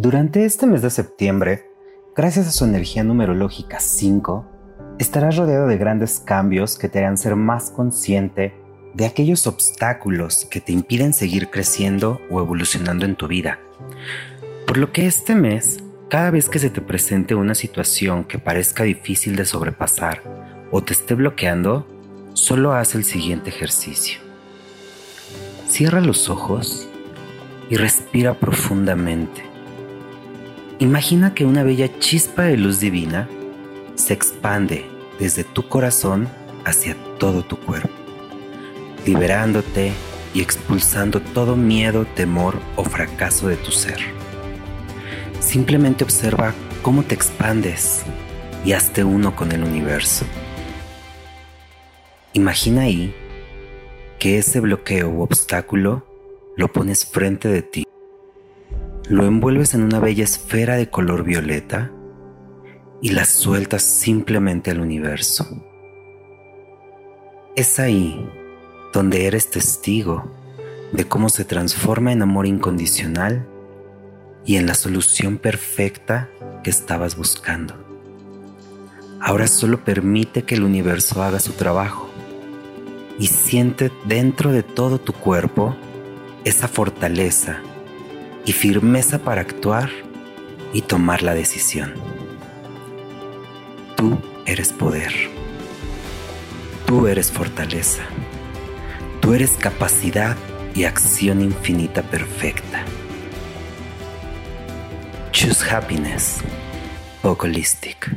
Durante este mes de septiembre, gracias a su energía numerológica 5, estarás rodeado de grandes cambios que te harán ser más consciente de aquellos obstáculos que te impiden seguir creciendo o evolucionando en tu vida. Por lo que este mes, cada vez que se te presente una situación que parezca difícil de sobrepasar o te esté bloqueando, solo haz el siguiente ejercicio. Cierra los ojos y respira profundamente. Imagina que una bella chispa de luz divina se expande desde tu corazón hacia todo tu cuerpo, liberándote y expulsando todo miedo, temor o fracaso de tu ser. Simplemente observa cómo te expandes y hazte uno con el universo. Imagina ahí que ese bloqueo u obstáculo lo pones frente de ti. Lo envuelves en una bella esfera de color violeta y la sueltas simplemente al universo. Es ahí donde eres testigo de cómo se transforma en amor incondicional y en la solución perfecta que estabas buscando. Ahora solo permite que el universo haga su trabajo y siente dentro de todo tu cuerpo esa fortaleza y firmeza para actuar y tomar la decisión. Tú eres poder. Tú eres fortaleza. Tú eres capacidad y acción infinita perfecta. Choose happiness. Holistic.